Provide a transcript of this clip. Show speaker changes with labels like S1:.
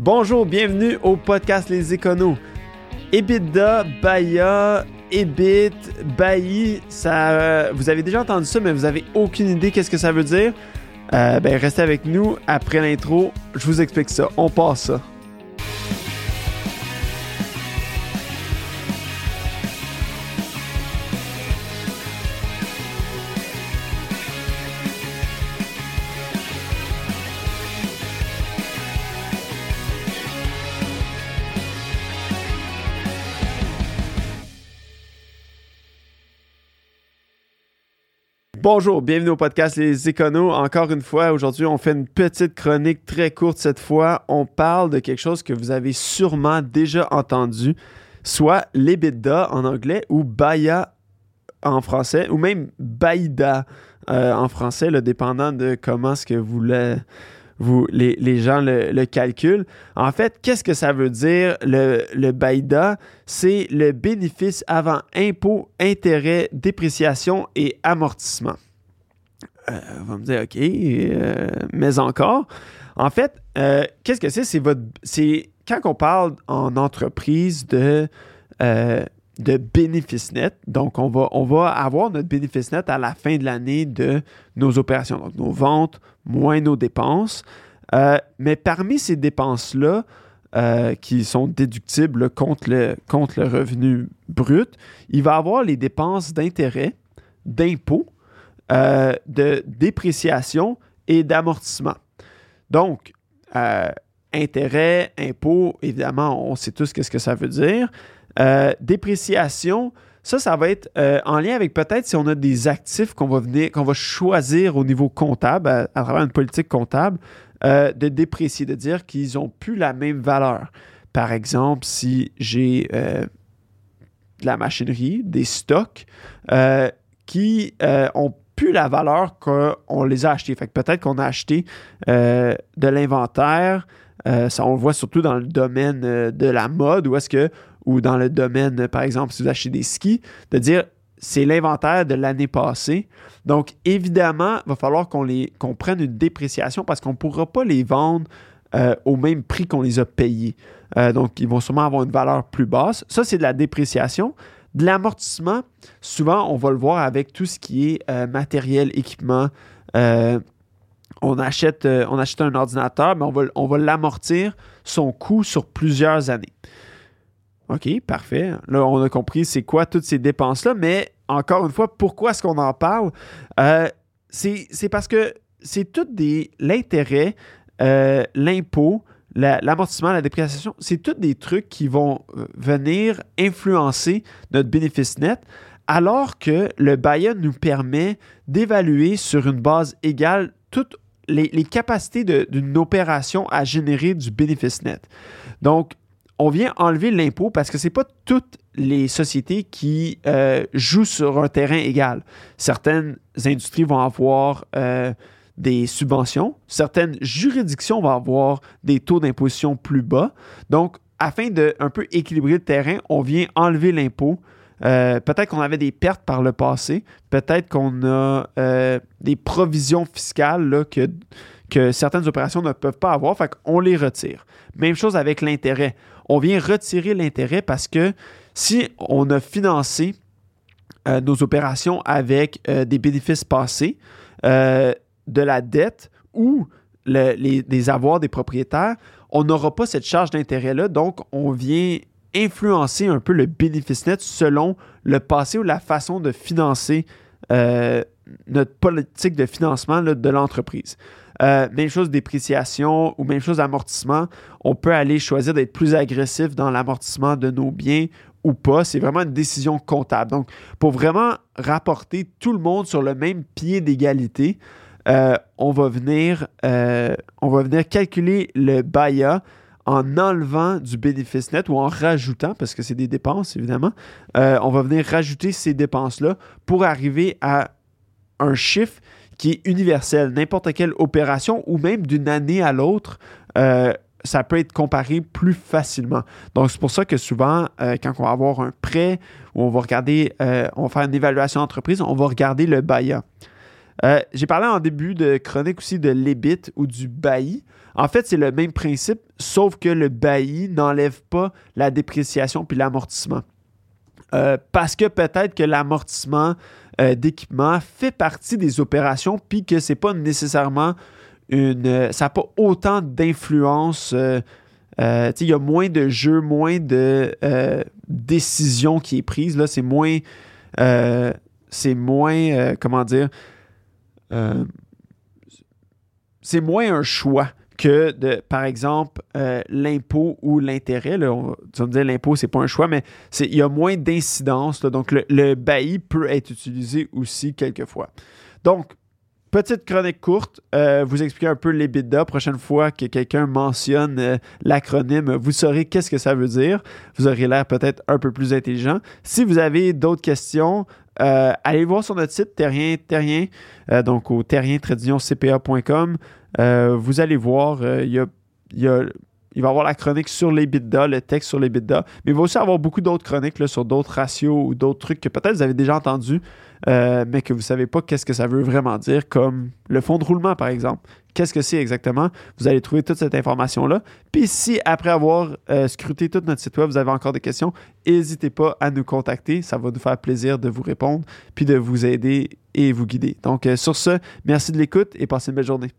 S1: Bonjour, bienvenue au podcast Les Éconos. EBITDA, Baya, EBIT, Bailly, ça, euh, vous avez déjà entendu ça, mais vous avez aucune idée qu'est-ce que ça veut dire? Euh, ben, restez avec nous. Après l'intro, je vous explique ça. On passe ça. Bonjour, bienvenue au podcast Les Éconos. Encore une fois, aujourd'hui, on fait une petite chronique très courte cette fois. On parle de quelque chose que vous avez sûrement déjà entendu, soit l'EBITDA en anglais ou BAYA en français, ou même BAIDA euh, en français, le dépendant de comment ce que vous le vous, les, gens le, calculent. En fait, qu'est-ce que ça veut dire le, le? C'est le bénéfice avant impôt, intérêt, dépréciation et amortissement. Euh, on va me dire, OK, euh, mais encore. En fait, euh, qu'est-ce que c'est? C'est, votre, c'est quand on parle en entreprise de de bénéfice net. Donc, on va, on va avoir notre bénéfice net à la fin de l'année de nos opérations, donc nos ventes moins nos dépenses. Euh, mais parmi ces dépenses-là, euh, qui sont déductibles contre le, contre le revenu brut, il va y avoir les dépenses d'intérêt, d'impôt, euh, de dépréciation et d'amortissement. Donc, intérêt, impôt, évidemment, on sait tous ce que ça veut dire. Euh, dépréciation, ça, ça va être euh, en lien avec peut-être si on a des actifs qu'on va venir, qu'on va choisir au niveau comptable, à, travers une politique comptable, euh, de déprécier, de dire qu'ils n'ont plus la même valeur. Par exemple, si j'ai de la machinerie, des stocks qui ont plus la valeur qu'on les a achetés. Fait que peut-être qu'on a acheté de l'inventaire. ça, on le voit surtout dans le domaine de la mode, où est-ce que ou dans le domaine, par exemple, si vous achetez des skis, de dire c'est l'inventaire de l'année passée. Donc, évidemment, il va falloir qu'on prenne une dépréciation parce qu'on ne pourra pas les vendre euh, au même prix qu'on les a payés. Euh, donc, ils vont sûrement avoir une valeur plus basse. Ça, c'est de la dépréciation. De l'amortissement, souvent, on va le voir avec tout ce qui est euh, matériel, équipement. on, achète, on achète un ordinateur, mais on va, on va l'amortir son coût sur plusieurs années. OK, parfait. Là, on a compris c'est quoi toutes ces dépenses-là, mais encore une fois, pourquoi est-ce qu'on en parle? Euh, c'est parce que c'est tout des. L'intérêt, euh, l'impôt, l'amortissement, la, dépréciation, c'est tous des trucs qui vont euh, venir influencer notre bénéfice net, alors que le bailleur nous permet d'évaluer sur une base égale toutes les capacités d'une opération à générer du bénéfice net. Donc, on vient enlever l'impôt parce que ce n'est pas toutes les sociétés qui euh, jouent sur un terrain égal. Certaines industries vont avoir euh, des subventions, certaines juridictions vont avoir des taux d'imposition plus bas. Donc, afin de un peu équilibrer le terrain, on vient enlever l'impôt. Euh, peut-être qu'on avait des pertes par le passé, peut-être qu'on a des provisions fiscales que, que certaines opérations ne peuvent pas avoir, fait qu'on les retire. Même chose avec l'intérêt on vient retirer l'intérêt parce que si on a financé euh, nos opérations avec euh, des bénéfices passés, euh, de la dette ou les, des avoirs des propriétaires, on n'aura pas cette charge d'intérêt-là. Donc, on vient influencer un peu le bénéfice net selon le passé ou la façon de financer notre politique de financement de l'entreprise. Euh, même chose dépréciation ou même chose amortissement. On peut aller choisir d'être plus agressif dans l'amortissement de nos biens ou pas. C'est vraiment une décision comptable. Donc, pour vraiment rapporter tout le monde sur le même pied d'égalité, euh, on, va venir, euh, on va venir calculer le BAYA en enlevant du bénéfice net ou en rajoutant, parce que c'est des dépenses évidemment, on va venir rajouter ces dépenses-là pour arriver à un chiffre qui est universel. N'importe quelle opération ou même d'une année à l'autre, euh, ça peut être comparé plus facilement. Donc, c'est pour ça que souvent, euh, quand on va avoir un prêt ou on va regarder, euh, on va faire une évaluation d'entreprise, on va regarder le BAYA. J'ai parlé en début de chronique aussi de l'EBIT ou du BAI. En fait, c'est le même principe, sauf que le bailli n'enlève pas la dépréciation puis l'amortissement. Parce que peut-être que l'amortissement euh, d'équipement fait partie des opérations, puis que c'est pas nécessairement une. Euh, ça n'a pas autant d'influence. il y a moins de jeux, moins de décisions qui est prise. Là, c'est moins. c'est moins. comment dire c'est moins un choix que par exemple, euh, l'impôt ou l'intérêt. Tu vas me dire l'impôt, c'est pas un choix, mais il y a moins d'incidence. Donc, le, le, peut être utilisé aussi quelquefois. Donc, petite chronique courte, euh, vous expliquer un peu l'EBITDA. Prochaine fois que quelqu'un mentionne euh, l'acronyme, vous saurez qu'est-ce que ça veut dire. Vous aurez l'air peut-être un peu plus intelligent. Si vous avez d'autres questions, allez voir sur notre site terrien, terrien donc au terrien-cpa.com. Euh, vous allez voir, euh, il, y a, il va y avoir la chronique sur les bidas, le texte sur les bidas, mais il va aussi avoir beaucoup d'autres chroniques sur d'autres ratios ou d'autres trucs que peut-être vous avez déjà entendus, euh, mais que vous ne savez pas qu'est-ce que ça veut vraiment dire, comme le fond de roulement, par exemple. Qu'est-ce que c'est exactement? Vous allez trouver toute cette information-là. Puis si, après avoir scruté tout notre site web, vous avez encore des questions, n'hésitez pas à nous contacter. Ça va nous faire plaisir de vous répondre, puis de vous aider et vous guider. Donc, sur ce, merci de l'écoute et passez une belle journée.